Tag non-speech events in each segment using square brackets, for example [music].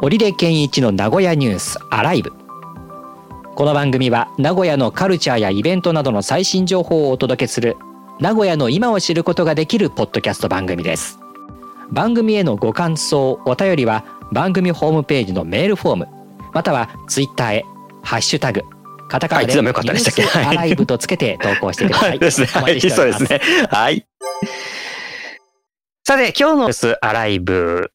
織出健一の名古屋ニュースアライブこの番組は名古屋のカルチャーやイベントなどの最新情報をお届けする名古屋の今を知ることができるポッドキャスト番組です番組へのご感想お便りは番組ホームページのメールフォームまたはツイッターへハッシュタグカタカナでニュースアライブとつけて投稿してください。ですね。はい、そうですね。はい。さて、今日のニュースアライブ、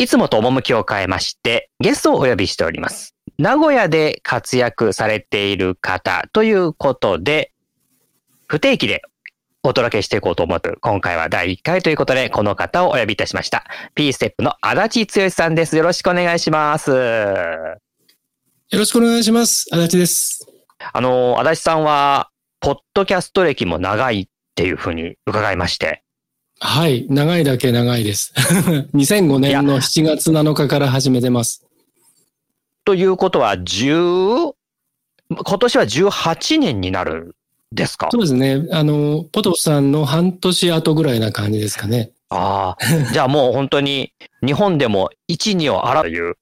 いつもと趣を変えまして、ゲストをお呼びしております。名古屋で活躍されている方ということで、不定期でお届けしていこうと思う今回は第1回ということで、この方をお呼びいたしました。P ステップの足立剛さんです。よろしくお願いします。よろしくお願いします。足立です。あの、足立さんは、ポッドキャスト歴も長いっていうふうに伺いまして。はい。長いだけ長いです。[laughs] 2005年の7月7日から始めてます。ということは、10、今年は18年になるですか？そうですね。あの、ポトフさんの半年後ぐらいな感じですかね。ああ。[laughs] じゃあもう本当に日本でも1、2を洗うという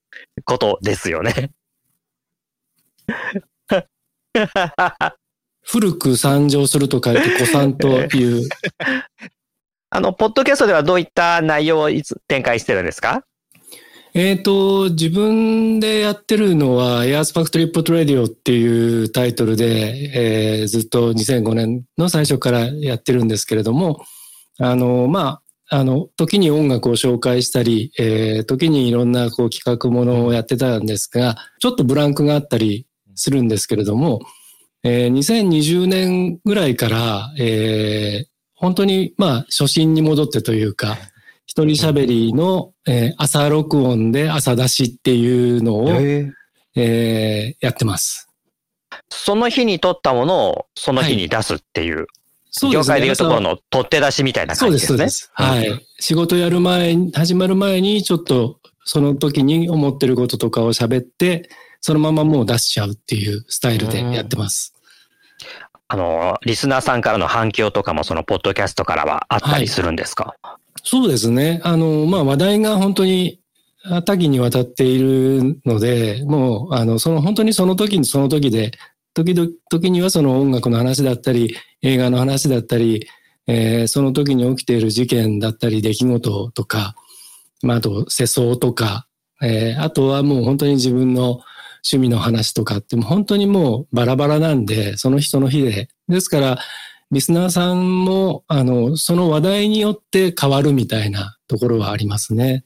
ことですよね。[laughs] 古く参上すると書いて古参という。あの、ポッドキャストではどういった内容をいつ展開してるんですか？えっ、と、自分でやってるのは、エアースファクトリップトレディオっていうタイトルで、えー、ずっと2005年の最初からやってるんですけれども、あの、まあ、あの、時に音楽を紹介したり、えー、時にいろんなこう企画ものをやってたんですが、ちょっとブランクがあったりするんですけれども、えー、2020年ぐらいから、えー、本当に、まあ、初心に戻ってというか、一人喋りの、えー、朝録音で朝出しっていうのを、えー、やってます。その日に撮ったものをその日に出すっていう、はい、業界でいうところの取って出しみたいな感じですね。そうです、はい。仕事やる前、始まる前にちょっとその時に思ってることとかを喋って、そのままもう出しちゃうっていうスタイルでやってます。あの、リスナーさんからの反響とかもそのポッドキャストからはあったりするんですか、はい、そうですね。あの、まあ話題が本当に多岐にわたっているので、もう、あの、その本当にその時にその時で、時々、時にはその音楽の話だったり、映画の話だったり、えー、その時に起きている事件だったり、出来事とか、まあ、あと世相とか、えー、あとはもう本当に自分の趣味の話とかっても本当にもうバラバラなんで、その日その日で。ですから、リスナーさんも、あの、その話題によって変わるみたいなところはありますね。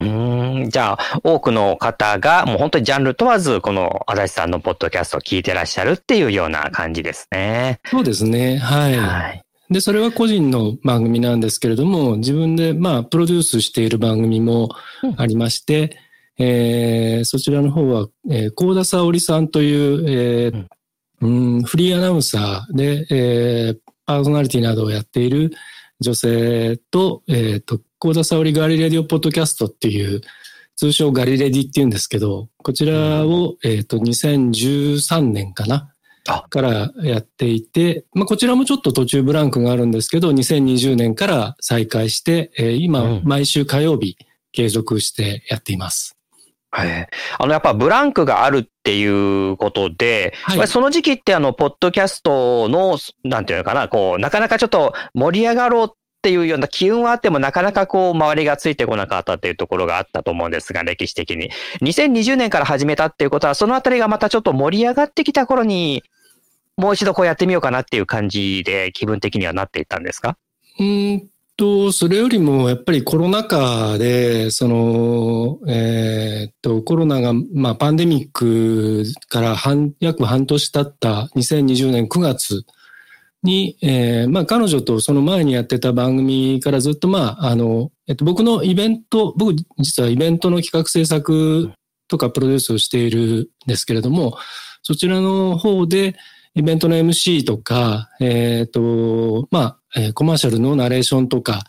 うん、じゃあ、多くの方が、もう本当にジャンル問わず、この足立さんのポッドキャストを聞いてらっしゃるっていうような感じですね。そうですね。はい。はい、で、それは個人の番組なんですけれども、自分で、まあ、プロデュースしている番組もありまして、えー、そちらの方は、えー、高田沙織さんという、えーうん、フリーアナウンサーで、えー、パーソナリティなどをやっている女性と、えっ、ー、と、高田沙織ガリレディオポッドキャストっていう、通称ガリレディっていうんですけど、こちらを、えっ、ー、と、2013年かなからやっていて、まあ、こちらもちょっと途中ブランクがあるんですけど、2020年から再開して、えー、今、毎週火曜日継続してやっています。はい。あの、やっぱブランクがあるっていうことで、はい、その時期ってあの、ポッドキャストの、なんていうのかな、こう、なかなかちょっと盛り上がろうっていうような機運はあっても、なかなかこう、周りがついてこなかったっていうところがあったと思うんですが、歴史的に。2020年から始めたっていうことは、そのあたりがまたちょっと盛り上がってきた頃に、もう一度こうやってみようかなっていう感じで気分的にはなっていったんですか？うんと、それよりもやっぱりコロナ禍で、その、えー、っと、コロナが、まあ、パンデミックから半、約半年経った2020年9月に、えー、まあ、彼女とその前にやってた番組からずっと、まあ、あの、えっと、僕のイベント、僕実はイベントの企画制作とかプロデュースをしているんですけれども、そちらの方で、イベントの MC とか、えっ、ー、と、まあ、えー、コマーシャルのナレーションとか、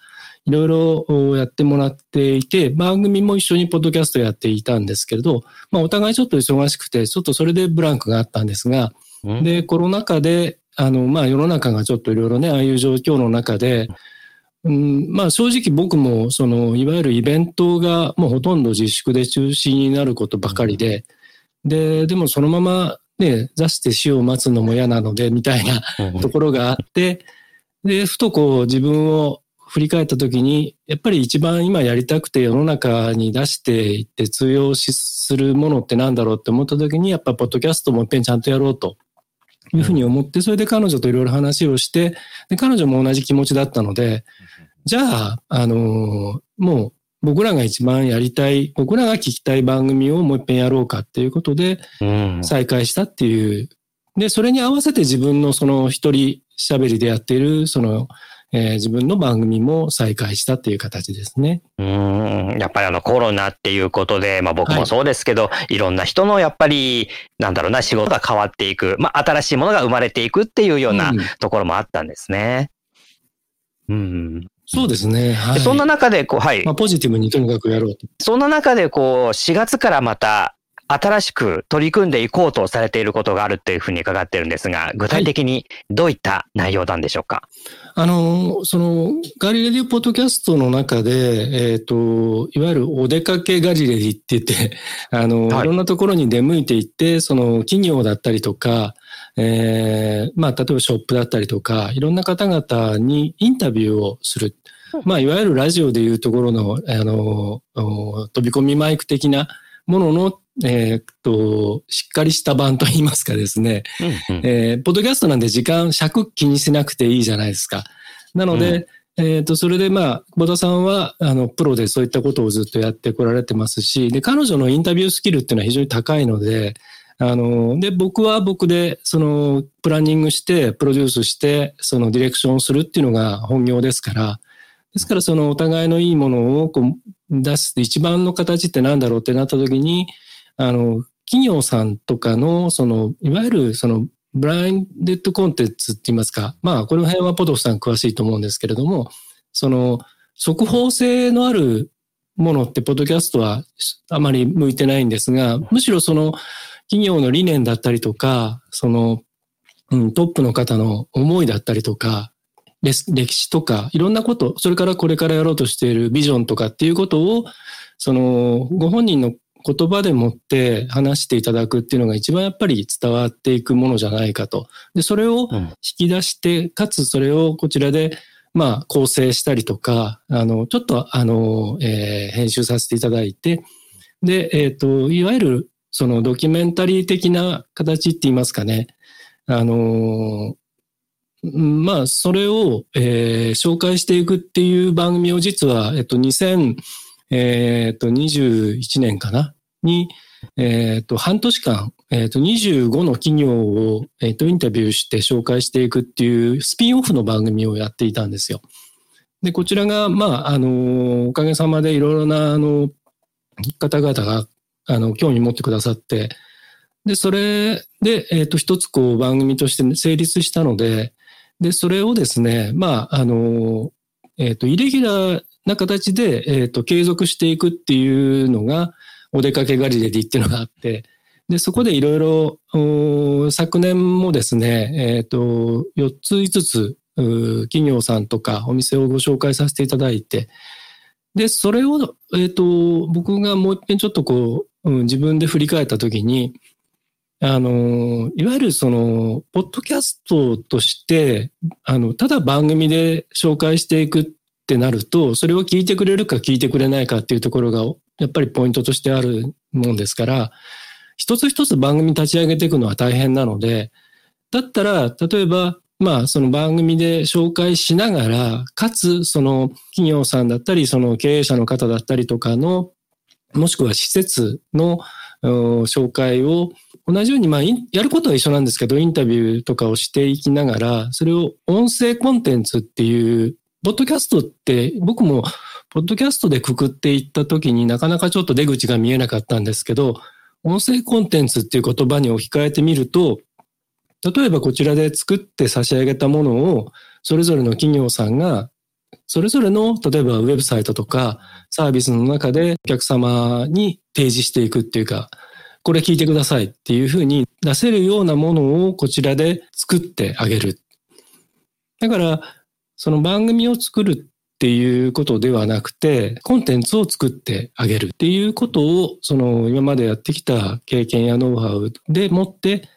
いろいろやってもらっていて、番組も一緒にポッドキャストやっていたんですけれど、まあ、お互いちょっと忙しくて、ちょっとそれでブランクがあったんですが、うん、で、コロナ禍で、あの、まあ、世の中がちょっといろいろね、ああいう状況の中で、うん、まあ正直僕も、その、いわゆるイベントがもうほとんど自粛で中止になることばかりで、で、でもそのままね、座して死を待つのも嫌なので、みたいなところがあって、で、ふとこう自分を振り返った時に、やっぱり一番今やりたくて世の中に出していって通用するものってなんだろうって思った時に、やっぱポッドキャストもいっぺんちゃんとやろうというふうに思って、それで彼女といろいろ話をして、で、彼女も同じ気持ちだったので、じゃあ、あのもう僕らが一番やりたい、僕らが聞きたい番組をもう一遍やろうかっていうことで、再開したっていう。で、それに合わせて自分のその一人喋りでやっている、その、えー、自分の番組も再開したっていう形ですね。うん。やっぱりあのコロナっていうことで、まあ僕もそうですけど、はい、いろんな人のやっぱり、なんだろうな、仕事が変わっていく、まあ新しいものが生まれていくっていうようなところもあったんですね。うん、うんそうですね。はい、そんな中で、こう、はい。まあ、ポジティブにとにかくやろうと。そんな中で、こう、4月からまた、新しく取り組んでいこうとされていることがあるっていうふうに伺ってるんですが、具体的にどういった内容なんでしょうか、はい、あの、その、ガリレディオポッドキャストの中で、えっ、ー、と、いわゆるお出かけガリレディって言って、[laughs] あの、はい、いろんなところに出向いていって、その企業だったりとか、えー、まあ、例えばショップだったりとか、いろんな方々にインタビューをする。まあ、いわゆるラジオでいうところの、あの、飛び込みマイク的なものの、えー、っと、しっかりした版といいますかですね、うんうん、えー、ポッドキャストなんで時間、尺気にしなくていいじゃないですか。なので、うん、えっ、と、それでまあ、久保田さんは、あの、プロでそういったことをずっとやってこられてますし、で、彼女のインタビュースキルっていうのは非常に高いので、あの、で、僕は僕で、その、プランニングして、プロデュースして、そのディレクションをするっていうのが本業ですから、ですから、そのお互いのいいものをこう出す一番の形って何だろうってなった時に、あの、企業さんとかの、その、いわゆる、その、ブラインデッドコンテンツって言いますか、まあ、この辺はポトフさん詳しいと思うんですけれども、その、速報性のあるものって、ポッドキャストはあまり向いてないんですが、むしろその、企業の理念だったりとか、その、うん、トップの方の思いだったりとか、歴史とか、いろんなこと、それからこれからやろうとしているビジョンとかっていうことを、その、ご本人の言葉でもって話していただくっていうのが一番やっぱり伝わっていくものじゃないかと。で、それを引き出して、かつそれをこちらで、まあ、構成したりとか、あの、ちょっと、あの、えー、編集させていただいて、で、えっ、ー、と、いわゆるそのドキュメンタリー的な形って言いますかね。あのまあ、それを、えー、紹介していくっていう番組を実は、えっと、2021年かな？に、えっと、半年間、えっと、25の企業を、えっと、インタビューして紹介していくっていうスピンオフの番組をやっていたんですよ。で、こちらが、まあ、あの、おかげさまでいろいろな、あの、方々があの、興味持ってくださって、で、それで、えっ、と、一つこう番組として成立したので、で、それをですね、まあ、あの、えっ、ー、と、イレギュラーな形で、えっ、ー、と、継続していくっていうのが、お出かけガリレディっていうのがあって、で、そこでいろいろ、昨年もですね、えっ、と、4つ5つ、企業さんとかお店をご紹介させていただいて、で、それを、えっ、と、僕がもう一遍ちょっとこう、うん、自分で振り返ったときに、あの、いわゆるその、ポッドキャストとして、あの、ただ番組で紹介していくってなると、それを聞いてくれるか聞いてくれないかっていうところが、やっぱりポイントとしてあるもんですから、一つ一つ番組立ち上げていくのは大変なので、だったら、例えば、まあ、その番組で紹介しながら、かつ、その企業さんだったり、その経営者の方だったりとかのもしくは施設の紹介を同じように、まあ、やることは一緒なんですけど、インタビューとかをしていきながら、それを音声コンテンツっていう、ポッドキャストって僕も、ポッドキャストでくくっていった時になかなかちょっと出口が見えなかったんですけど、音声コンテンツっていう言葉に置き換えてみると、例えばこちらで作って差し上げたものを、それぞれの企業さんがそれぞれの、例えばウェブサイトとかサービスの中でお客様に提示していくっていうか、これ聞いてくださいっていうふうに出せるようなものをこちらで作ってあげる。だから、その番組を作るっていうことではなくて、コンテンツを作ってあげるっていうことを、その今までやってきた経験やノウハウでもって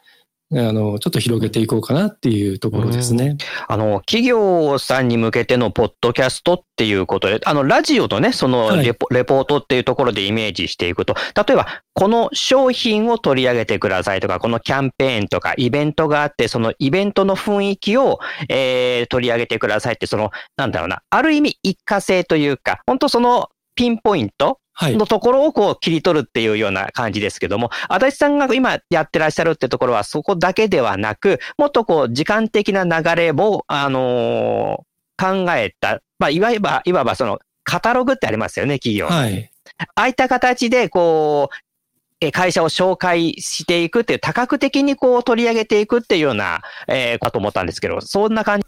あの、ちょっと広げていこうかなっていうところですね。あの、企業さんに向けてのポッドキャストっていうことで、あの、ラジオのね、そのレポはい、レポートっていうところでイメージしていくと、例えば、この商品を取り上げてくださいとか、このキャンペーンとか、イベントがあって、そのイベントの雰囲気を、えー、取り上げてくださいって、その、なんだろうな、ある意味一過性というか、本当そのピンポイントのところをこう切り取るっていうような感じですけども、足立さんが今やってらっしゃるってところはそこだけではなく、もっとこう時間的な流れも、あのー、考えた、まあ、いわば、いわばそのカタログってありますよね、企業。はい。ああいった形で、こう、会社を紹介していくっていう、多角的にこう取り上げていくっていうような、えー、かと思ったんですけど、そんな感じ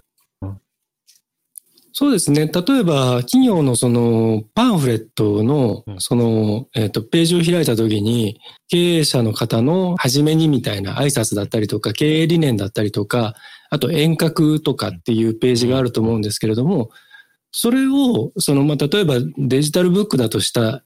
そうですね。例えば、企業のそのパンフレットの、その、えっ、と、ページを開いたときに、経営者の方の初めにみたいな挨拶だったりとか、経営理念だったりとか、あと遠隔とかっていうページがあると思うんですけれども、それを、その、まあ、例えばデジタルブックだとした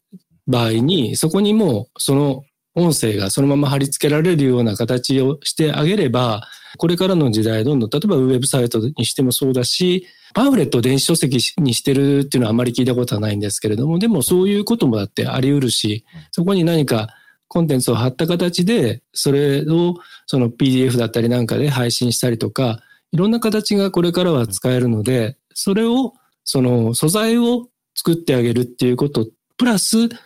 場合に、そこにもう、その音声がそのまま貼り付けられるような形をしてあげれば、これからの時代どんどん、例えばウェブサイトにしてもそうだし、パンフレットを電子書籍にしてるっていうのはあまり聞いたことはないんですけれども、でもそういうこともだってあり得るし、そこに何かコンテンツを貼った形で、それをその PDF だったりなんかで配信したりとか、いろんな形がこれからは使えるので、それを、その素材を作ってあげるっていうこと、プラス、じ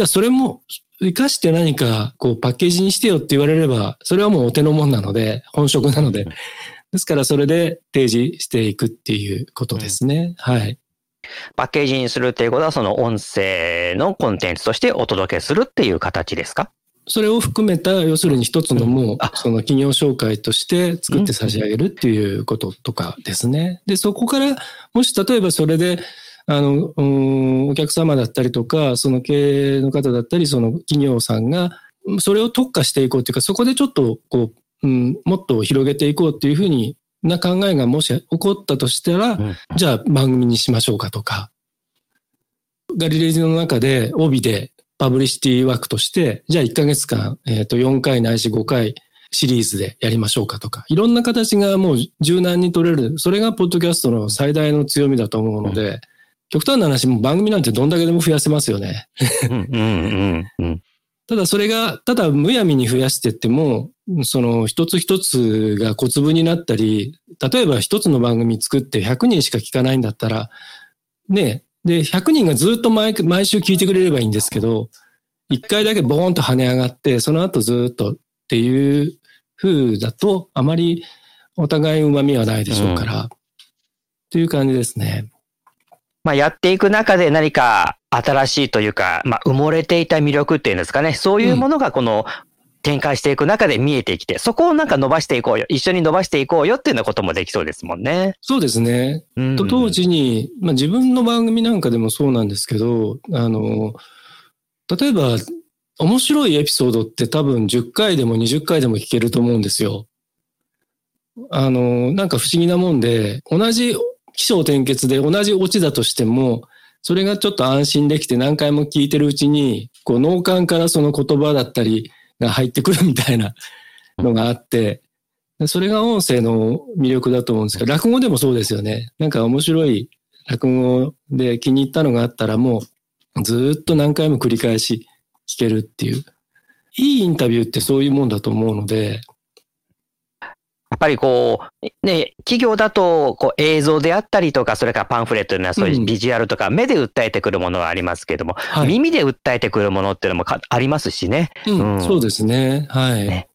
ゃあそれも生かして何かこうパッケージにしてよって言われれば、それはもうお手のもんなので、本職なので、ですからそれで提示していくっていうことですね。うん、はい。パッケージにするっていうことは、その音声のコンテンツとしてお届けするっていう形ですか？それを含めた、要するに一つのもう、その企業紹介として作って差し上げるっていうこととかですね。で、そこから、もし例えばそれで、あの、お客様だったりとか、その経営の方だったり、その企業さんが、それを特化していこうっていうか、そこでちょっと、こう、うん、もっと広げていこうっていうふうにな考えがもし起こったとしたら、うん、じゃあ番組にしましょうかとか、ガリレジの中で帯でパブリシティ枠として、じゃあ1ヶ月間、えっ、ー、と4回ないし5回シリーズでやりましょうかとか、いろんな形がもう柔軟に取れる。それがポッドキャストの最大の強みだと思うので、うん、極端な話も番組なんてどんだけでも増やせますよね。ただそれが、ただむやみに増やしていっても、その一つ一つが小粒になったり、例えば一つの番組作って100人しか聞かないんだったら、ね、で、100人がずっと毎毎週聞いてくれればいいんですけど、一回だけボーンと跳ね上がって、その後ずっとっていう風だと、あまりお互い旨味はないでしょうから、うん、っていう感じですね。まあ、やっていく中で何か新しいというか、まあ、埋もれていた魅力っていうんですかね。そういうものがこの展開していく中で見えてきて、そこをなんか伸ばしていこうよ。一緒に伸ばしていこうよっていうようなこともできそうですもんね。そうですね。うん、と同時に、まあ、自分の番組なんかでもそうなんですけど、あの、例えば、面白いエピソードって多分10回でも20回でも聞けると思うんですよ。あの、なんか不思議なもんで、同じ起承転結で同じオチだとしても、それがちょっと安心できて何回も聞いてるうちに、こう脳幹からその言葉だったりが入ってくるみたいなのがあって、それが音声の魅力だと思うんですけど、落語でもそうですよね。なんか面白い落語で気に入ったのがあったらもうずっと何回も繰り返し聞けるっていう。いいインタビューってそういうもんだと思うので、やっぱりこう、ね、企業だとこう映像であったりとか、それからパンフレットのようなそういうビジュアルとか、目で訴えてくるものはありますけれども、はい、耳で訴えてくるものっていうのもありますしね。うん、うん、そうですね。はい、ね、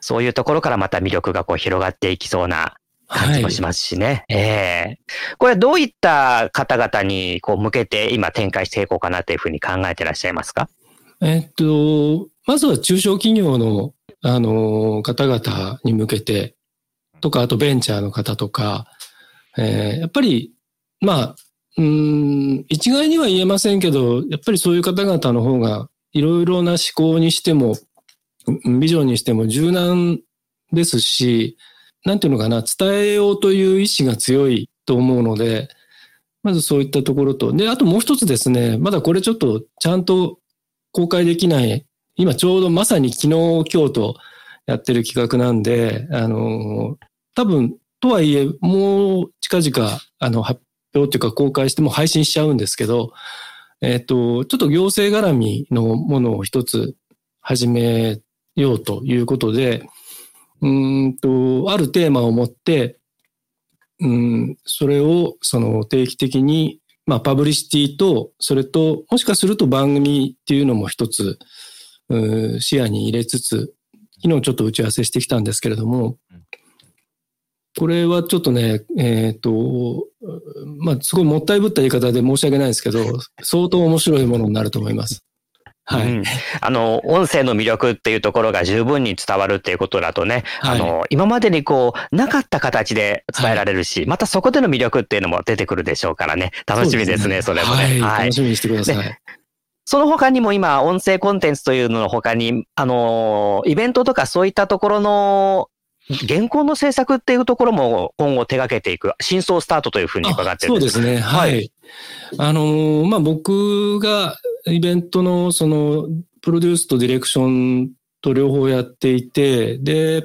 そういうところからまた魅力がこう広がっていきそうな感じもしますしね。はい、ええ。ー、これはどういった方々にこう向けて今展開していこうかなというふうに考えてらっしゃいますか？えっと、まずは中小企業のあの方々に向けて、とか、あとベンチャーの方とか、えー、やっぱり、まあ、うん、一概には言えませんけど、やっぱりそういう方々の方が、いろいろな思考にしても、ビジョンにしても柔軟ですし、なんていうのかな、伝えようという意志が強いと思うので、まずそういったところと、で、あともう一つですね、まだこれちょっとちゃんと公開できない、今ちょうどまさに昨日、今日とやってる企画なんで、あの、多分、とはいえ、もう近々、あの、発表というか公開しても配信しちゃうんですけど、えっ、と、ちょっと行政絡みのものを一つ始めようということで、うんと、あるテーマを持って、うん、それをその定期的に、まあ、パブリシティと、それと、もしかすると番組っていうのも一つ、視野に入れつつ、昨日ちょっと打ち合わせしてきたんですけれども、これはちょっとね、えっ、ー、と、まあ、すごいもったいぶった言い方で申し訳ないんですけど、相当面白いものになると思います。はい、うん。あの、音声の魅力っていうところが十分に伝わるっていうことだとね、はい、あの、今までにこう、なかった形で伝えられるし、はい、またそこでの魅力っていうのも出てくるでしょうからね、楽しみですね、そ、ね、れもね、はい。楽しみにしてください。その他にも今、音声コンテンツというのの他に、あの、イベントとかそういったところの原稿の制作っていうところも今後手掛けていく、新装スタートというふうに伺ってるんですそうですね。はい。はい、あのまあ、僕がイベントのそのプロデュースとディレクションと両方やっていて、で、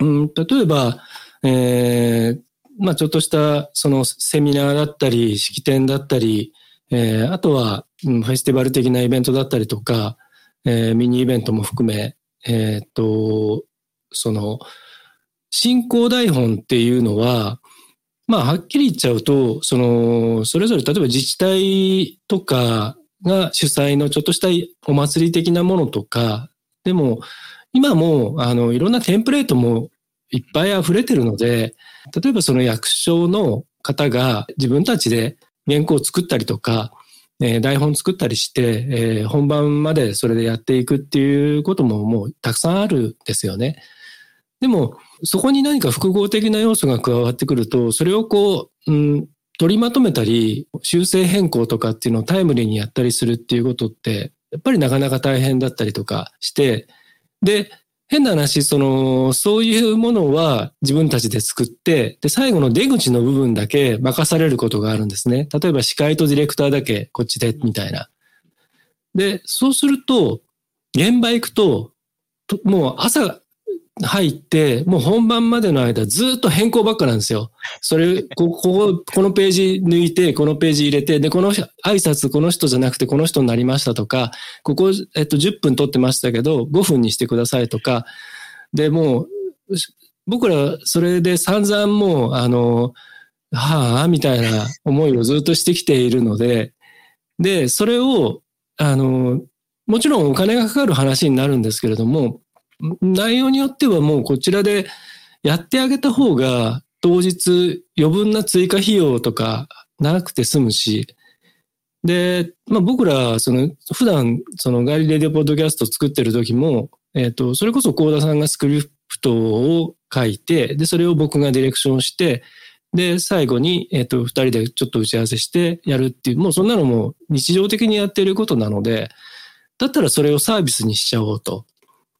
うん、例えば、えー、まあちょっとしたそのセミナーだったり、式典だったり、えー、あとは、うん、フェスティバル的なイベントだったりとか、えー、ミニイベントも含め、えっ、と、その、進行台本っていうのは、まあ、はっきり言っちゃうと、その、それぞれ例えば自治体とかが主催のちょっとしたお祭り的なものとか、でも、今も、あの、いろんなテンプレートもいっぱい溢れてるので、例えばその役所の方が自分たちで原稿を作ったりとか、えー、台本作ったりして、えー、本番までそれでやっていくっていうことももうたくさんあるんですよね。でも、そこに何か複合的な要素が加わってくると、それをこう、うん、取りまとめたり、修正変更とかっていうのをタイムリーにやったりするっていうことって、やっぱりなかなか大変だったりとかして、で、変な話、その、そういうものは自分たちで作って、で、最後の出口の部分だけ任されることがあるんですね。例えば司会とディレクターだけこっちで、みたいな。で、そうすると、現場行くと、もう朝入って、もう本番までの間ずっと変更ばっかなんですよ。それ、ここ、このページ抜いて、このページ入れて、で、この挨拶この人じゃなくてこの人になりましたとか、ここ、えっと、10分撮ってましたけど、5分にしてくださいとか、で、もう、僕ら、それで散々もう、あの、はあ、みたいな思いをずっとしてきているので、で、それを、あの、もちろんお金がかかる話になるんですけれども、内容によってはもうこちらでやってあげた方が当日余分な追加費用とかなくて済むし、で、まあ僕ら、その、普段、そのガリレディオポッドキャスト作ってる時も、えっ、ー、と、それこそ高田さんがスクリプトを書いて、で、それを僕がディレクションして、で、最後に、えっ、ー、と、二人でちょっと打ち合わせしてやるっていう、もうそんなのも日常的にやってることなので、だったらそれをサービスにしちゃおうと。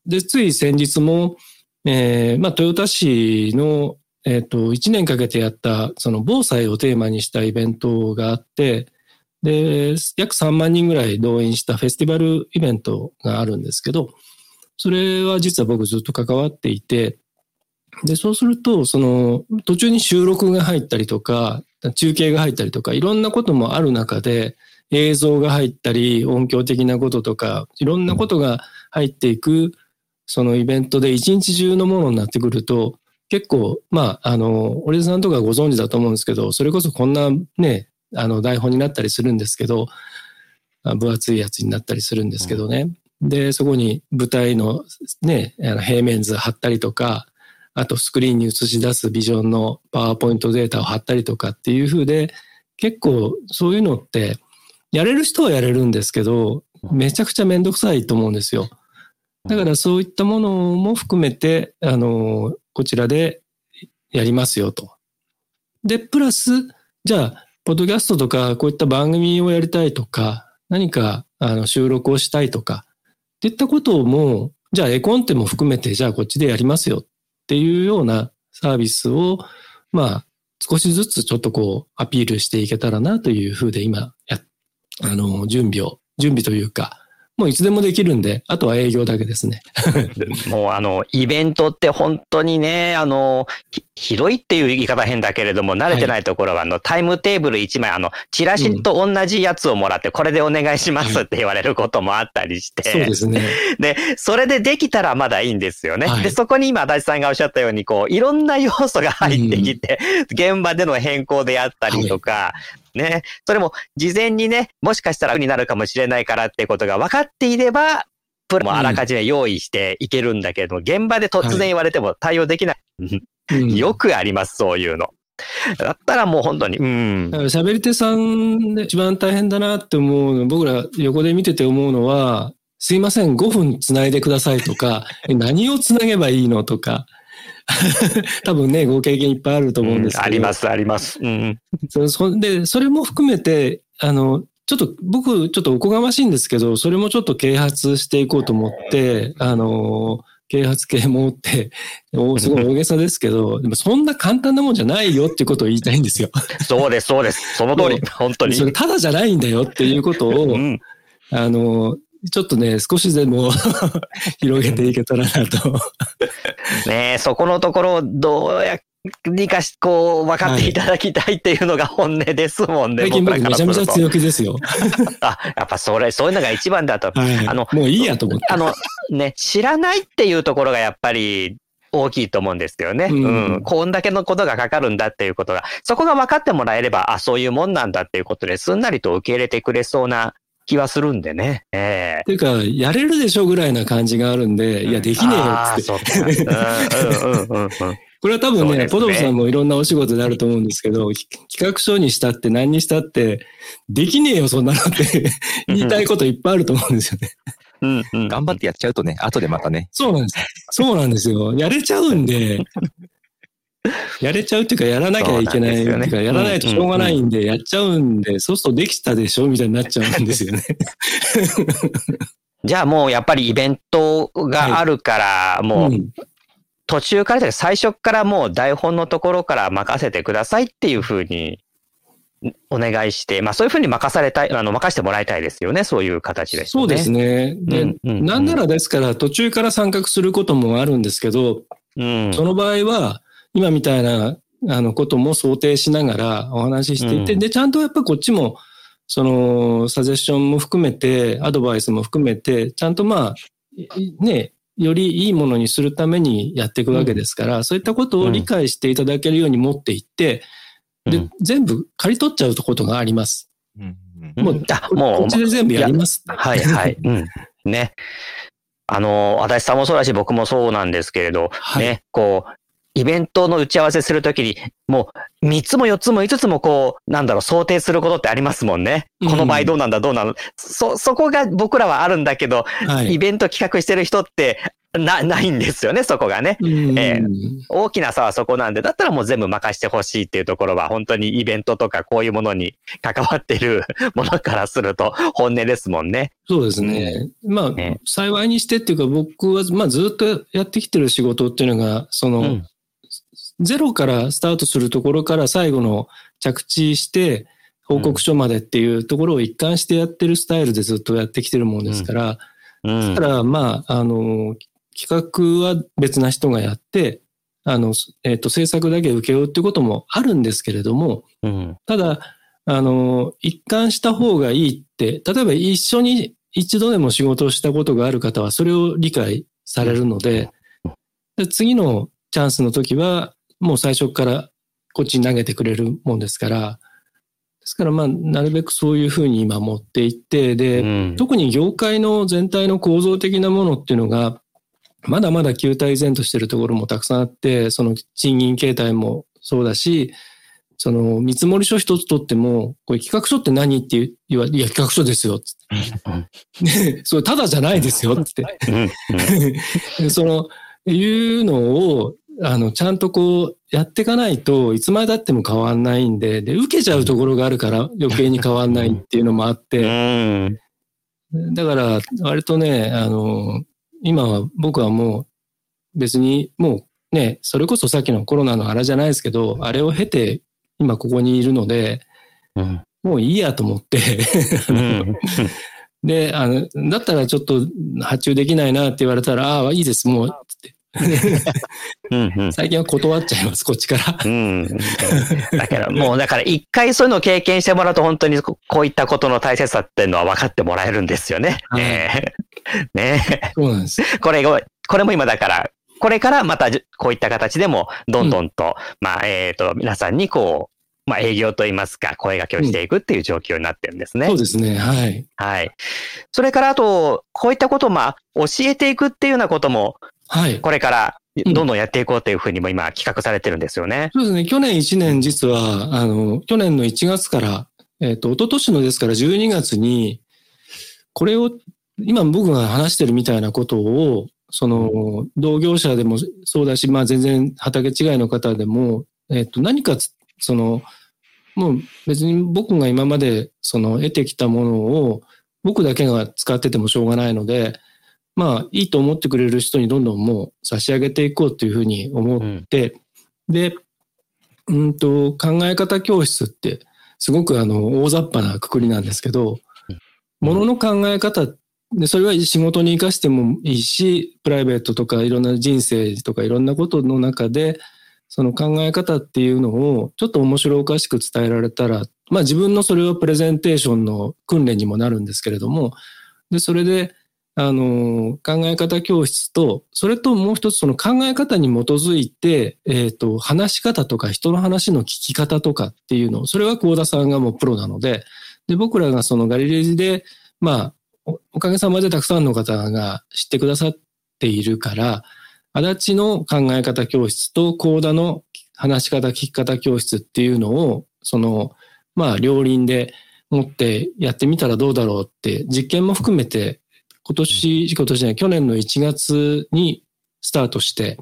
で、つい先日も、えー、まあ、豊田市の、えっ、ー、と、1年かけてやった、その防災をテーマにしたイベントがあって、で、約3万人ぐらい動員したフェスティバルイベントがあるんですけど、それは実は僕ずっと関わっていて、で、そうすると、その、途中に収録が入ったりとか、中継が入ったりとか、いろんなこともある中で、映像が入ったり、音響的なこととか、いろんなことが入っていくそのイベントで一日中のものになってくると、結構、まあ、あの、オリさんとかご存知だと思うんですけど、それこそこんなね、あの、台本になったりするんですけど、分厚いやつになったりするんですけどね。で、そこに舞台のね、あの平面図貼ったりとか、あとスクリーンに映し出すビジョンのパワーポイントデータを貼ったりとかっていう風で、結構そういうのって、やれる人はやれるんですけど、めちゃくちゃめんどくさいと思うんですよ。だからそういったものも含めて、あの、こちらでやりますよと。で、プラス、じゃあ、ポッドキャストとか、こういった番組をやりたいとか、何かあの収録をしたいとか、っていったことをもう、じゃあ絵コンテも含めて、じゃあこっちでやりますよっていうようなサービスを、まあ、少しずつちょっとこう、アピールしていけたらなというふうで今、や、あの、準備を、準備というか、もういつでもできるんで、あとは営業だけですね。[laughs] もうあの、イベントって本当にね、あの、広いっていう言い方変だけれども、慣れてないところは、あの、タイムテーブル1枚、あの、チラシと同じやつをもらって、これでお願いしますって言われることもあったりして。そうですね。[laughs] で、それでできたらまだいいんですよね。はい、で、そこに今、足立さんがおっしゃったように、こう、いろんな要素が入ってきて、現場での変更であったりとか、ね。それも事前にね、もしかしたらになるかもしれないからってことが分かっていれば、プロもあらかじめ用意していけるんだけど、うん、現場で突然言われても対応できない。はい、[laughs] よくあります、そういうの。だったらもう本当に、うん。喋り手さんで一番大変だなって思うの、僕ら横で見てて思うのは、すいません、5分つないでくださいとか、[laughs] 何をつなげばいいのとか、[laughs] 多分ね、ご経験いっぱいあると思うんですけど。うん、あります、あります。うん。そそで、それも含めて、あの、ちょっと僕、ちょっとおこがましいんですけど、それもちょっと啓発していこうと思って、あの、啓発系もって、すごい大げさですけど、[laughs] でもそんな簡単なもんじゃないよっていうことを言いたいんですよ。そうです、そうです。その通り、[laughs] 本当に。それただじゃないんだよっていうことを、うん、あの、ちょっとね、少しでも [laughs] 広げていけたらなとねえ、そこのところ、どうやにかし、こう、分かっていただきたいっていうのが本音ですもんね。最近僕めちゃめちゃ強気ですよ。[laughs] あ、やっぱそれ、そういうのが一番だと。はい、あの、もういいやと思って。あの、ね、知らないっていうところがやっぱり、大きいと思うんですよね。うん、うん。こんだけのことがかかるんだっていうことが、そこが分かってもらえれば、あ、そういうもんなんだっていうことですんなりと受け入れてくれそうな気はするんでね。ええー。っていうか、やれるでしょぐらいな感じがあるんで、いや、できねえよって。そうこれは多分ね、ねポドルさんもいろんなお仕事であると思うんですけど、企画書にしたって何にしたって、できねえよ、そんなのって [laughs] 言いたいこといっぱいあると思うんですよね。うんうん、頑張ってやっちゃうとね、後でまたね。そうなんです。そうなんですよ。やれちゃうんで、[laughs] やれちゃうっていうか、やらなきゃいけない。っていうか、やらないとしょうがないんで、やっちゃうんで、そうするとできたでしょみたいになっちゃうんですよね。[laughs] じゃあもうやっぱりイベントがあるから、もう、途中から最初からもう台本のところから任せてくださいっていうふうにお願いして、まあそういうふうに任されたい、あの、任せてもらいたいですよね。そういう形で、ね、そうですね。で、うんうんうん、なんならですから途中から参画することもあるんですけど、うん、その場合は、今みたいな、あの、ことも想定しながらお話ししていて、うん、で、ちゃんとやっぱこっちも、その、サジェッションも含めて、アドバイスも含めて、ちゃんとまあ、ね、よりいいものにするためにやっていくわけですから、うん、そういったことを理解していただけるように持っていって、うん、で、全部刈り取っちゃうことがあります。うん、もう、もう、こっちで全部やります。はいはい。うん。ね。あの、足立さんもそうだし、僕もそうなんですけれど、はい、ね、こう、イベントの打ち合わせするときに、もう3つも4つも5つもこう、なんだろう、想定することってありますもんね。この場合どうなんだ、どうなの、そ、そこが僕らはあるんだけど、はい、イベント企画してる人ってな、ないんですよね、そこがね。えー、大きな差はそこなんで、だったらもう全部任してほしいっていうところは、本当にイベントとかこういうものに関わってる [laughs] ものからすると本音ですもんね。そうですね。まあ、ね、幸いにしてっていうか、僕は、まあずっとやってきてる仕事っていうのが、その、うんゼロからスタートするところから最後の着地して報告書までっていうところを一貫してやってるスタイルでずっとやってきてるもんですから、うん、だからまあ、あの、企画は別な人がやって、あの、えっ、ー、と、制作だけ請け負うってこともあるんですけれども、うん、ただ、あの、一貫した方がいいって、例えば一緒に一度でも仕事をしたことがある方はそれを理解されるので、で次のチャンスの時は、もう最初からこっちに投げてくれるもんですから、ですからまあ、なるべくそういうふうに今持っていって、で、うん、特に業界の全体の構造的なものっていうのが、まだまだ旧態依然としてるところもたくさんあって、その賃金形態もそうだし、その見積書一つとっても、これ企画書って何って言わいや、企画書ですよ。ね、それただじゃないですよ。って。[laughs] その、いうのを、あの、ちゃんとこう、やっていかないといつまで経っても変わんないんで、で、受けちゃうところがあるから余計に変わんないっていうのもあって、だから、割とね、あの、今は僕はもう別にもうね、それこそさっきのコロナのあれじゃないですけど、あれを経て今ここにいるので、うん、もういいやと思って。[laughs] で、あの、だったらちょっと発注できないなって言われたら、ああ、いいです、もう、って。うんうん、[laughs] 最近は断っちゃいます、こっちから。うん。だからもう、だから一回そういうのを経験してもらうと本当にこういったことの大切さっていうのは分かってもらえるんですよね。はい、えー、ねそうなんです。これ、これも今だから、これからまたこういった形でもどんどんと、うん、まあ、えっ、ー、と、皆さんにこう、まあ、営業といいますか、声掛けをしていくっていう状況になってるんですね。うん、そうですね。はい。はい。それから、あと、こういったことを、まあ、教えていくっていうようなことも、はい。これから、どんどんやっていこうというふうにも今企画されてるんですよね。そうですね。去年1年実は、あの、去年の1月から、えっ、ー、と、一昨年のですから12月に、これを、今僕が話してるみたいなことを、その、同業者でもそうだし、まあ全然畑違いの方でも、えっ、ー、と、何かその、もう別に僕が今までその得てきたものを僕だけが使っててもしょうがないので、まあいいと思ってくれる人にどんどんもう差し上げていこうというふうに思って、うん、で、うんと考え方教室ってすごくあの大雑把なくくりなんですけど、ものの考え方で、それは仕事に生かしてもいいし、プライベートとかいろんな人生とかいろんなことの中で、その考え方っていうのをちょっと面白おかしく伝えられたら、まあ自分のそれはプレゼンテーションの訓練にもなるんですけれども、で、それで、あの、考え方教室と、それともう一つその考え方に基づいて、えっ、ー、と、話し方とか人の話の聞き方とかっていうのを、それは幸田さんがもうプロなので、で、僕らがそのガリレジで、まあ、おかげさまでたくさんの方が知ってくださっているから、足立の考え方教室と高田の話し方、聞き方教室っていうのを、その、まあ、両輪で持ってやってみたらどうだろうって、実験も含めて、今年、今年じゃない、去年の1月にスタートして、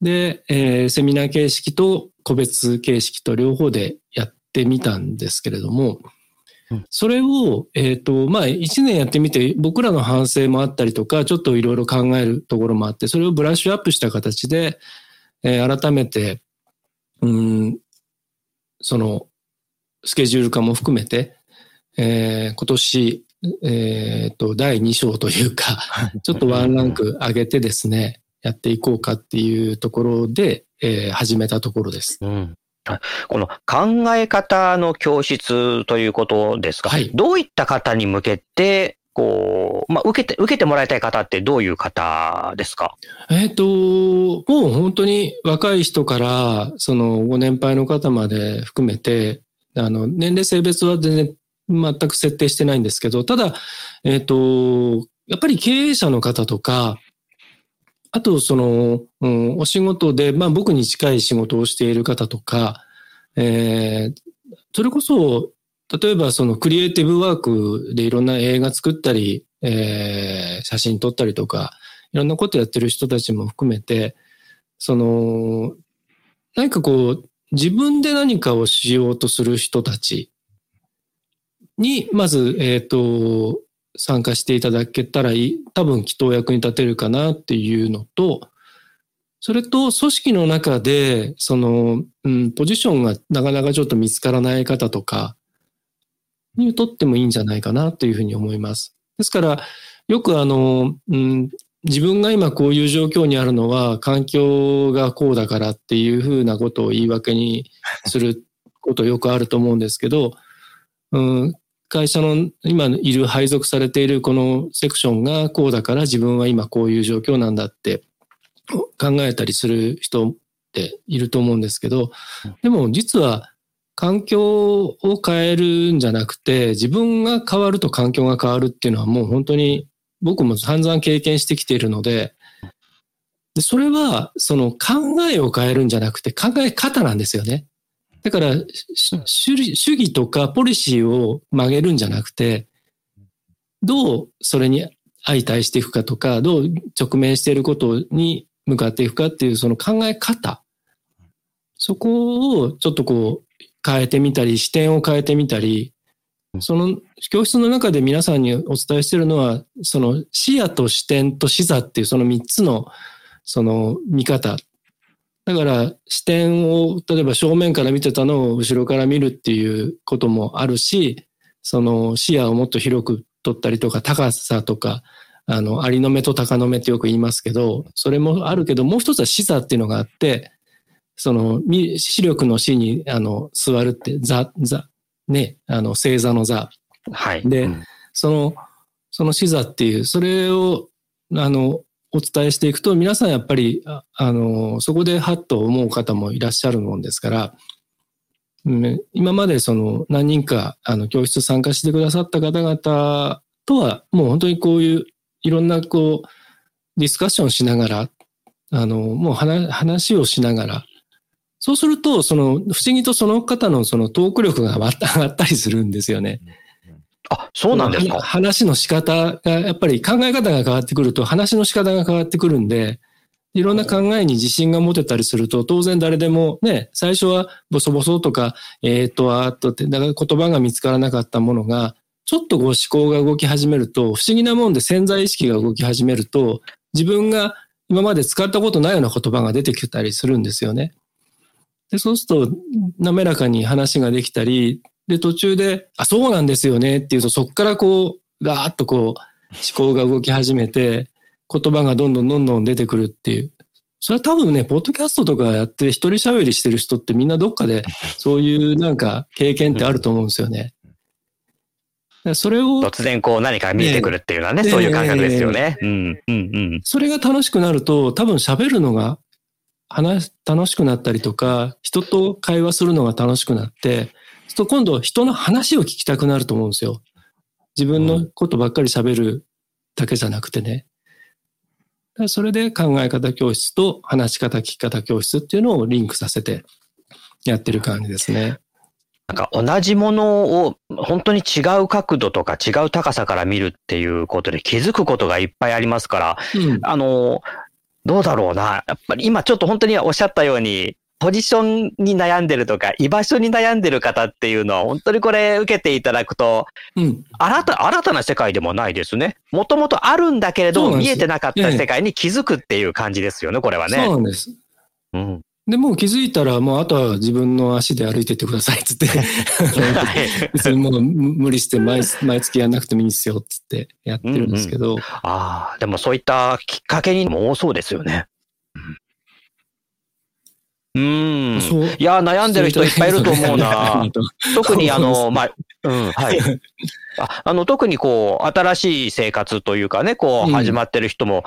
で、えー、セミナー形式と個別形式と両方でやってみたんですけれども、それを、えっ、ー、と、まあ、一年やってみて、僕らの反省もあったりとか、ちょっといろいろ考えるところもあって、それをブラッシュアップした形で、えー、改めて、うん、その、スケジュール化も含めて、えー、今年、えっ、ー、と、第2章というか、ちょっとワンランク上げてですね、やっていこうかっていうところで、えー、始めたところです。うん。この考え方の教室ということですか、はい、どういった方に向けて、こう、まあ、受けて、受けてもらいたい方ってどういう方ですか？えっ、ー、と、もう本当に若い人から、そのご年配の方まで含めて、あの、年齢性別は全然全く設定してないんですけど、ただ、えっ、ー、と、やっぱり経営者の方とか、あと、その、うん、お仕事で、まあ僕に近い仕事をしている方とか、えー、それこそ、例えばそのクリエイティブワークでいろんな映画作ったり、えー、写真撮ったりとか、いろんなことやってる人たちも含めて、その、何かこう、自分で何かをしようとする人たちに、まず、えっ、ー、と、参加していただけたらいい、多分きっとお役に立てるかなっていうのと、それと組織の中で、その、うん、ポジションがなかなかちょっと見つからない方とかにとってもいいんじゃないかなというふうに思います。ですから、よくあの、うん、自分が今こういう状況にあるのは環境がこうだからっていうふうなことを言い訳にすることよくあると思うんですけど、うん、会社の今いる配属されているこのセクションがこうだから自分は今こういう状況なんだって考えたりする人っていると思うんですけど、でも実は環境を変えるんじゃなくて自分が変わると環境が変わるっていうのはもう本当に僕も散々経験してきているので、でそれはその考えを変えるんじゃなくて考え方なんですよね。だから、主義とかポリシーを曲げるんじゃなくて、どうそれに相対していくかとか、どう直面していることに向かっていくかっていうその考え方。そこをちょっとこう変えてみたり、視点を変えてみたり、その教室の中で皆さんにお伝えしているのは、その視野と視点と視座っていうその3つのその見方だから視点を、例えば正面から見てたのを後ろから見るっていうこともあるし、その視野をもっと広く取ったりとか、高さとか、あの、ありの目と高の目ってよく言いますけど、それもあるけど、もう一つは視座っていうのがあって、その、視力の視に、あの、座るって、座、座、ね、あの、星座の座。はい。で、うん、その、その視座っていう、それを、あの、お伝えしていくと、皆さんやっぱり、あの、そこでハッと思う方もいらっしゃるもんですから、今までその何人かあの教室参加してくださった方々とはもう本当にこういういろんなこうディスカッションしながらあのもう話をしながらそうするとその不思議とその方のそのトーク力が上がったりするんですよね。あ、そうなんですか？話の仕方が、やっぱり考え方が変わってくると、話の仕方が変わってくるんで、いろんな考えに自信が持てたりすると、当然誰でもね、最初はボソボソとか、えっ、ー、と、あっとって、だから言葉が見つからなかったものが、ちょっとこう思考が動き始めると、不思議なもんで潜在意識が動き始めると、自分が今まで使ったことないような言葉が出てきたりするんですよね。で、そうすると、滑らかに話ができたり、で、途中で、あ、そうなんですよねっていうと、そこからこう、ガーッとこう、思考が動き始めて、言葉がどんどんどんどん出てくるっていう。それは多分ね、ポッドキャストとかやって一人喋りしてる人ってみんなどっかで [laughs] そういうなんか経験ってあると思うんですよね。それを。突然こう何か見えてくるっていうのはね、ねそういう感覚ですよね。うん、うん、うん。それが楽しくなると、多分喋るのが話、楽しくなったりとか、人と会話するのが楽しくなって、と今度人の話を聞きたくなると思うんですよ。自分のことばっかり喋るだけじゃなくてね。それで考え方教室と話し方聞き方教室っていうのをリンクさせてやってる感じですね。なんか同じものを本当に違う角度とか違う高さから見るっていうことで気づくことがいっぱいありますから、うん、あの、どうだろうな。やっぱり今ちょっと本当におっしゃったように、ポジションに悩んでるとか、居場所に悩んでる方っていうのは、本当にこれ受けていただくと、うん、新た新たな世界でもないですね。もともとあるんだけれども、見えてなかった世界に気づくっていう感じですよね、これはね。そうなんです。うん。で、もう気づいたら、もうあとは自分の足で歩いてってくださいっつって、[laughs] 別にもう無理して毎毎月やんなくてもいいですよっつってやってるんですけど。うんうん、ああ、でもそういったきっかけにも多そうですよね。うん。いや、悩んでる人いっぱいいると思うな。特にあの、まあ、うん、はい。ああの、特にこう、新しい生活というかね、こう、始まってる人も、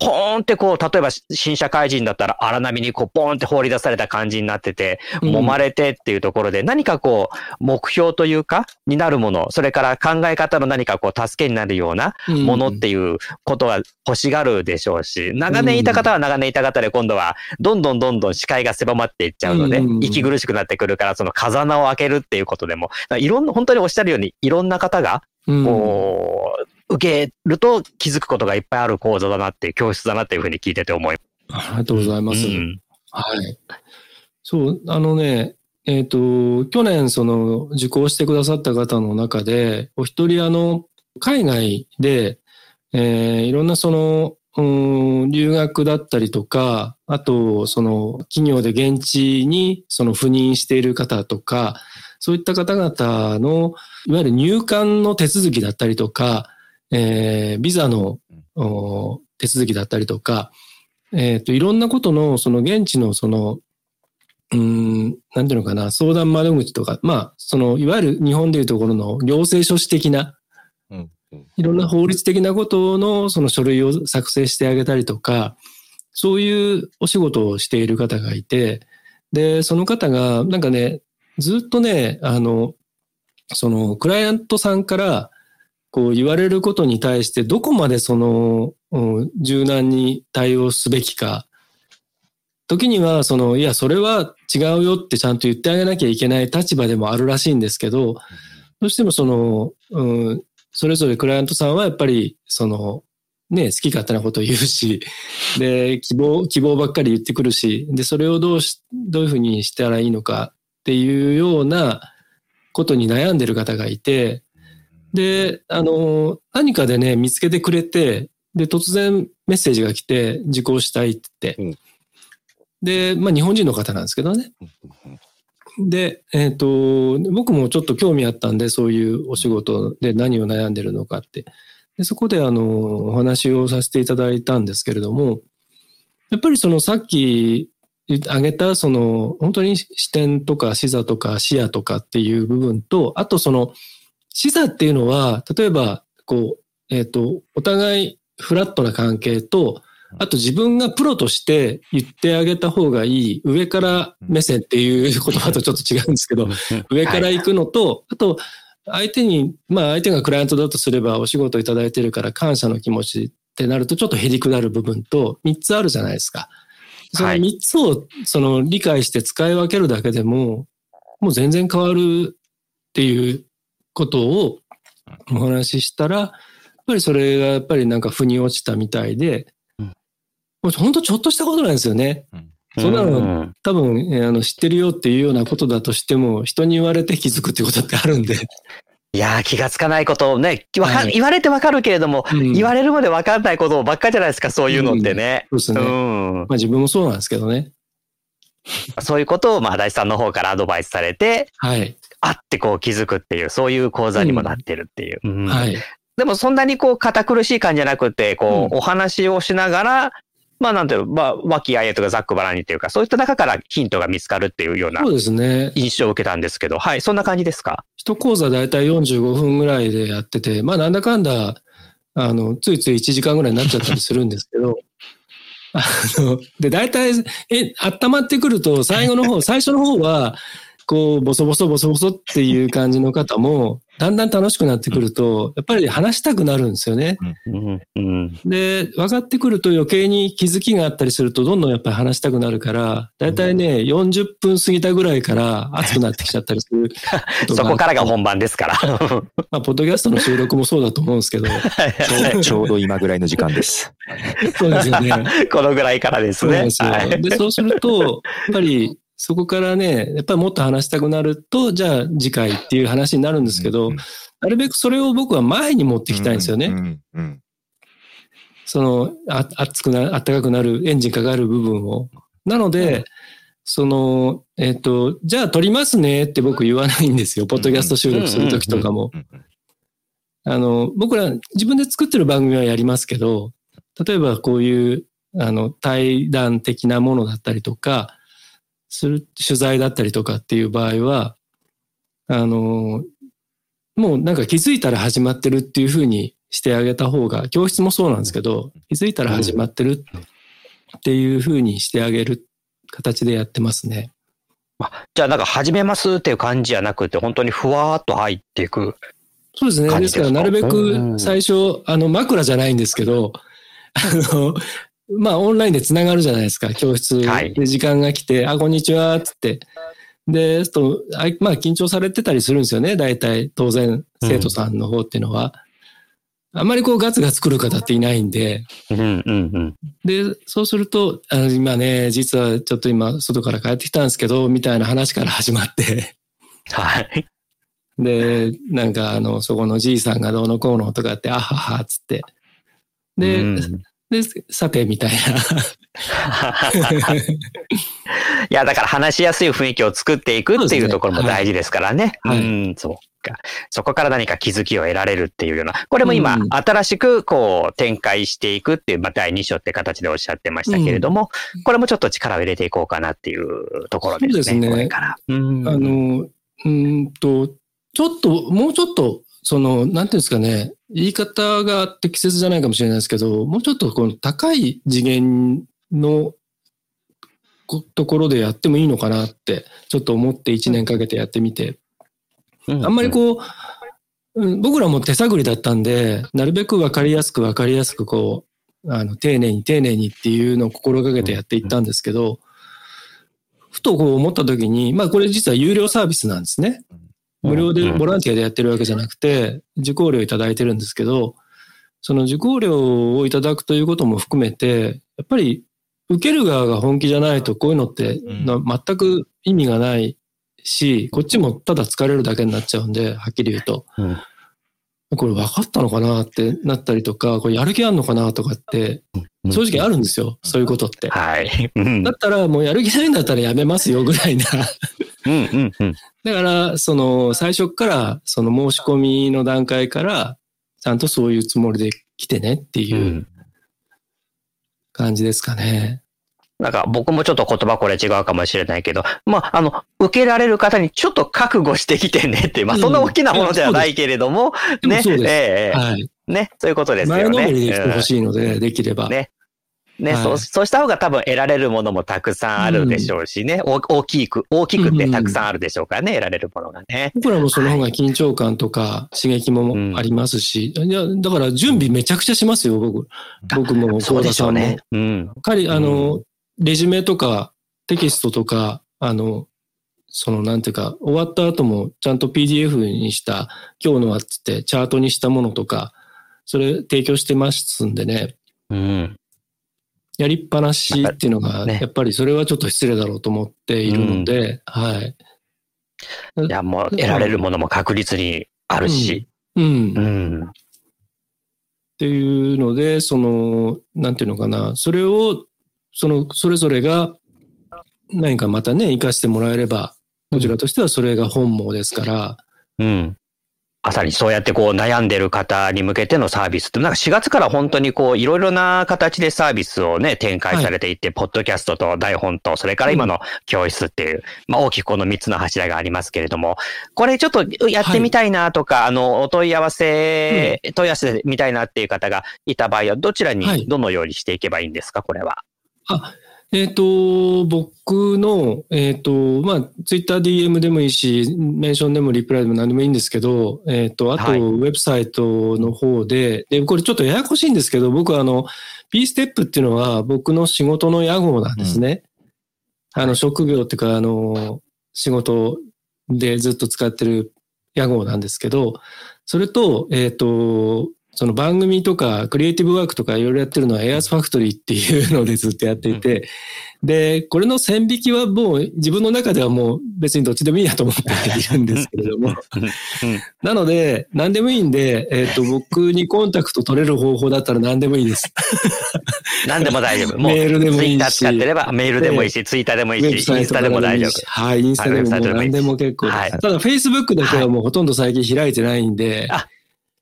ポーンってこう、例えば新社会人だったら荒波にこう、ポーンって放り出された感じになってて、揉まれてっていうところで、何かこう、目標というか、になるもの、それから考え方の何かこう、助けになるようなものっていうことは欲しがるでしょうし、長年いた方は長年いた方で今度は、どんどんどんどん視界が狭まっていっちゃうので、息苦しくなってくるから、その風穴を開けるっていうことでも、いろんな、本当におっしゃるように、いろんな方が、こう、受けると気づくことがいっぱいある講座だなって、教室だなっていうふうに聞いてて思います。ありがとうございます。うん、はい。そう、あのね、えっ、ー、と、去年その受講してくださった方の中で、お一人あの、海外で、えー、いろんなその、うん、留学だったりとか、あと、その、企業で現地にその赴任している方とか、そういった方々の、いわゆる入管の手続きだったりとか、えー、ビザの手続きだったりとか、えっ、ー、と、いろんなことの、その現地のその、うん、なんていうのかな、相談窓口とか、まあ、その、いわゆる日本でいうところの行政書士的な、いろんな法律的なことのその書類を作成してあげたりとか、そういうお仕事をしている方がいて、で、その方が、なんかね、ずっとね、あの、その、クライアントさんから、こう言われることに対して、どこまでその、うん、柔軟に対応すべきか。時には、その、いや、それは違うよってちゃんと言ってあげなきゃいけない立場でもあるらしいんですけど、どうしてもその、うん、それぞれクライアントさんはやっぱり、その、ね、好き勝手なことを言うし、で、希望、希望ばっかり言ってくるし、で、それをどうし、どういうふうにしたらいいのかっていうようなことに悩んでる方がいて、で、あの、何かでね、見つけてくれて、で、突然メッセージが来て、受講したいって言って。で、まあ日本人の方なんですけどね。で、えっ、と、僕もちょっと興味あったんで、そういうお仕事で何を悩んでるのかって。でそこであの、お話をさせていただいたんですけれども、やっぱりそのさっき挙げたその本当に視点とか視座とか視野とかっていう部分と、あとその視座っていうのは、例えばこう、えっ、と、お互いフラットな関係と、あと自分がプロとして言ってあげた方がいい上から目線っていう言葉とちょっと違うんですけど、上から行くのと、あと相手に、まあ相手がクライアントだとすればお仕事いただいてるから感謝の気持ちってなるとちょっとへりくだる部分と3つあるじゃないですか。その3つをその理解して使い分けるだけでも、もう全然変わるっていうことをお話ししたら、やっぱりそれがやっぱりなんか腑に落ちたみたいで、もう本当ちょっとしたことなんですよね。そんなの多分、あの知ってるよっていうようなことだとしても、人に言われて気づくっていうことってあるんで。いやー、気がつかないことをね、わか、はい、言われてわかるけれども、うん、言われるまでわかんないことばっかじゃないですか、そういうのってね。うん、そうですね。うん、まあ自分もそうなんですけどね。そういうことを、まあ、大地さんの方からアドバイスされて、はい。あってこう気づくっていう、そういう講座にもなってるっていう。うん、はい。でもそんなにこう堅苦しい感じじゃなくて、こう、お話をしながら、まあなんていうの、まあ、和気あいとかざっくばらにっていうか、そういった中からヒントが見つかるっていうようなそうですね。印象を受けたんですけど、はい、そんな感じですか？一講座だいたい45分ぐらいでやってて、まあなんだかんだ、あの、ついつい1時間ぐらいになっちゃったりするんですけど、[laughs] あの、で、大体、え、温まってくると、最後の方、最初の方は、こう、ボソボソボソボソっていう感じの方も、だんだん楽しくなってくると、やっぱり話したくなるんですよね。で、分かってくると余計に気づきがあったりすると、どんどんやっぱり話したくなるから、だいたいね、40分過ぎたぐらいから熱くなってきちゃったりする [laughs] そこからが本番ですから。[laughs] まあ、ポッドキャストの収録もそうだと思うんですけど。[laughs] ちょうど今ぐらいの時間です。そうですよね。このぐらいからですね。そうでで、そうすると、やっぱりそこからね、やっぱりもっと話したくなると、じゃあ次回っていう話になるんですけど、うんうん、なるべくそれを僕は前に持っていきたいんですよね。うんうんうん、その、あ熱くな、暖かくなる、エンジンかかる部分を。なので、うん、その、えっ、ー、と、じゃあ撮りますねって僕言わないんですよ。ポッドキャスト収録するときとかも。あの、僕ら自分で作ってる番組はやりますけど、例えばこういう、あの、対談的なものだったりとか、する、取材だったりとかっていう場合は、あの、もうなんか気づいたら始まってるっていうふうにしてあげた方が、教室もそうなんですけど、気づいたら始まってるっていうふうにしてあげる形でやってますね。あじゃあなんか始めますっていう感じじゃなくて、本当にふわーっと入っていく。そうですね。ですからなるべく最初、あの枕じゃないんですけど、あの、まあ、オンラインでつながるじゃないですか、教室で時間が来て、はい、あ、こんにちは、つって。で、とまあ、緊張されてたりするんですよね、大体、当然、生徒さんの方っていうのは。うん、あんまりこう、ガツガツ来る方っていないんで。うんうんうん、で、そうすると、あの今ね、実はちょっと今、外から帰ってきたんですけど、みたいな話から始まってはい。で、なんか、あの、そこのじいさんがどうのこうのとかって、あはは、つって。で、うんで、さて、みたいな。[laughs] いや、だから話しやすい雰囲気を作っていくっていうところも大事ですからね。うねはい、うん、そうか。そこから何か気づきを得られるっていうような。これも今、新しくこう展開していくっていう、まあ、第2章って形でおっしゃってましたけれども、うん、これもちょっと力を入れていこうかなっていうところですね。そうですね。これから。うん、あの、うんと、ちょっと、もうちょっとその、なんていうんですかね、言い方が適切じゃないかもしれないですけど、もうちょっとこの高い次元のところでやってもいいのかなって、ちょっと思って1年かけてやってみて。あんまりこう、僕らも手探りだったんで、なるべく分かりやすく分かりやすくこう、あの、丁寧に丁寧にっていうのを心がけてやっていったんですけど、ふとこう思った時に、まあこれ実は有料サービスなんですね。無料でボランティアでやってるわけじゃなくて、受講料いただいてるんですけど、その受講料をいただくということも含めて、やっぱり受ける側が本気じゃないとこういうのって全く意味がないし、こっちもただ疲れるだけになっちゃうんで、はっきり言うと。これ分かったのかなってなったりとか、これやる気あんのかなとかって正直あるんですよ。そういうことって。はい。うんだったらもうやる気ないんだったらやめますよぐらいな。うんうんうん。だから、その最初から、その申し込みの段階から、ちゃんとそういうつもりで来てねってういうん感じですかね。なんか僕もちょっと言葉これ違うかもしれないけど、まあ、あの、受けられる方にちょっと覚悟してきてねって、まあ、そんな大きなものではないけれども、うですええはい。ね、そういうことですよね。前のめりで来てほい。しいので、できれば。ねね、はいそう、そうした方が多分得られるものもたくさんあるでしょうしね、お大きく、大きくてたくさんあるでしょうからね、得られるものがね。僕らもその方が緊張感とか刺激もありますし、いや、だから準備めちゃくちゃしますよ、僕。僕も、そうで幸田さんも。しょうね。うん。彼、あうの、レジュメとかテキストとか、あの、その、なんていうか、終わった後もちゃんと PDF にした、今日のはっつって、チャートにしたものとか、それ提供してますんでね、うん。やりっぱなしっていうのが、ねやっぱりそれはちょっと失礼だろうと思っているので、はい。いや、もう得られるものも確実にあるし。うん。うん。っていうので、その、なんていうのかな、それを、その、それぞれが何かまたね、活かしてもらえれば、こちらとしてはそれが本望ですから、うん。まさにそうやってこう悩んでる方に向けてのサービスって、なんか4月から本当にこういろいろな形でサービスをね、展開されていって、ポッドキャストと台本と、それから今の教室っていう、まあ大きくこの3つの柱がありますけれども、これちょっとやってみたいなとか、あの、お問い合わせ、問い合わせみたいなっていう方がいた場合は、どちらはい。にどのようにしていけばいいんですか、これは？あ、えっ、と、僕の、えっ、と、まあ、ツイッター DM でもいいし、メンションでもリプライでも何でもいいんですけど、えっ、と、あと、はいウェブサイトの方で、で、これちょっとややこしいんですけど、僕はあの、P ステップっていうのは僕の仕事の屋号なんですね。あの、職業っていうか、あの、仕事でずっと使ってる屋号なんですけど、それと、えっ、と、その番組とかクリエイティブワークとかいろいろやってるのは Airs Factory っていうのでずっとやっていて、で、これの線引きはもう自分の中ではもう別にどっちでもいいやと思っているんですけれども。なので、何でもいいんで、えっ、と、僕にコンタクト取れる方法だったら何でもいいです。何でも大丈夫。メールでもいいしツイッター使ってれば、メールでもいいし、ツイッターでもいいし、インスタでも大丈夫。はい、インスタでも何でも結構です。はいただ、Facebook だけはもうほとんど最近開いてないんで、あ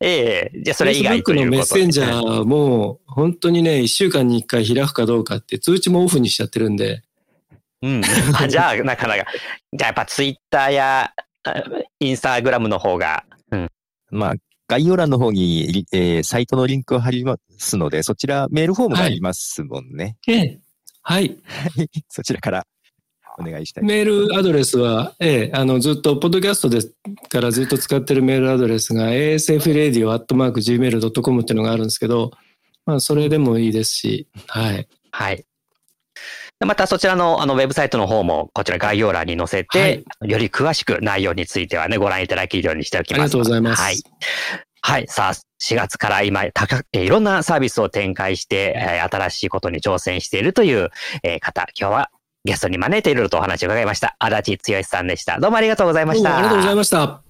ええじゃあそれ以外と Facebook のメッいうことセンジャーも、本当にね、1週間に1回開くかどうかって通知もオフにしちゃってるんで、うん。[laughs] あじゃあ、なかなか。じゃあやっぱツイッターやあインスタグラムの方が、まあ、概要欄の方にリ、えーサイトのリンクを貼りますので、そちらメールフォームがありますもんね。ええはい。[laughs] そちらからお願いしたい。メールアドレスは、ええ、あの、ずっと、ポッドキャストでからずっと使ってるメールアドレスが asfradio.gmail.com っていうのがあるんですけど、まあ、それでもいいですし、はい。はい。またそちらのあのウェブサイトの方もこちら概要欄に載せて、より詳しく内容についてはね、ご覧いただけるようにしておきます。ありがとうございますはい。はい。さあ、4月から今、いろんなサービスを展開して、えー新しいことに挑戦しているという、えー方、今日はゲストに招いているとお話を伺いました。足立剛さんでした。どうもありがとうございました。ありがとうございました。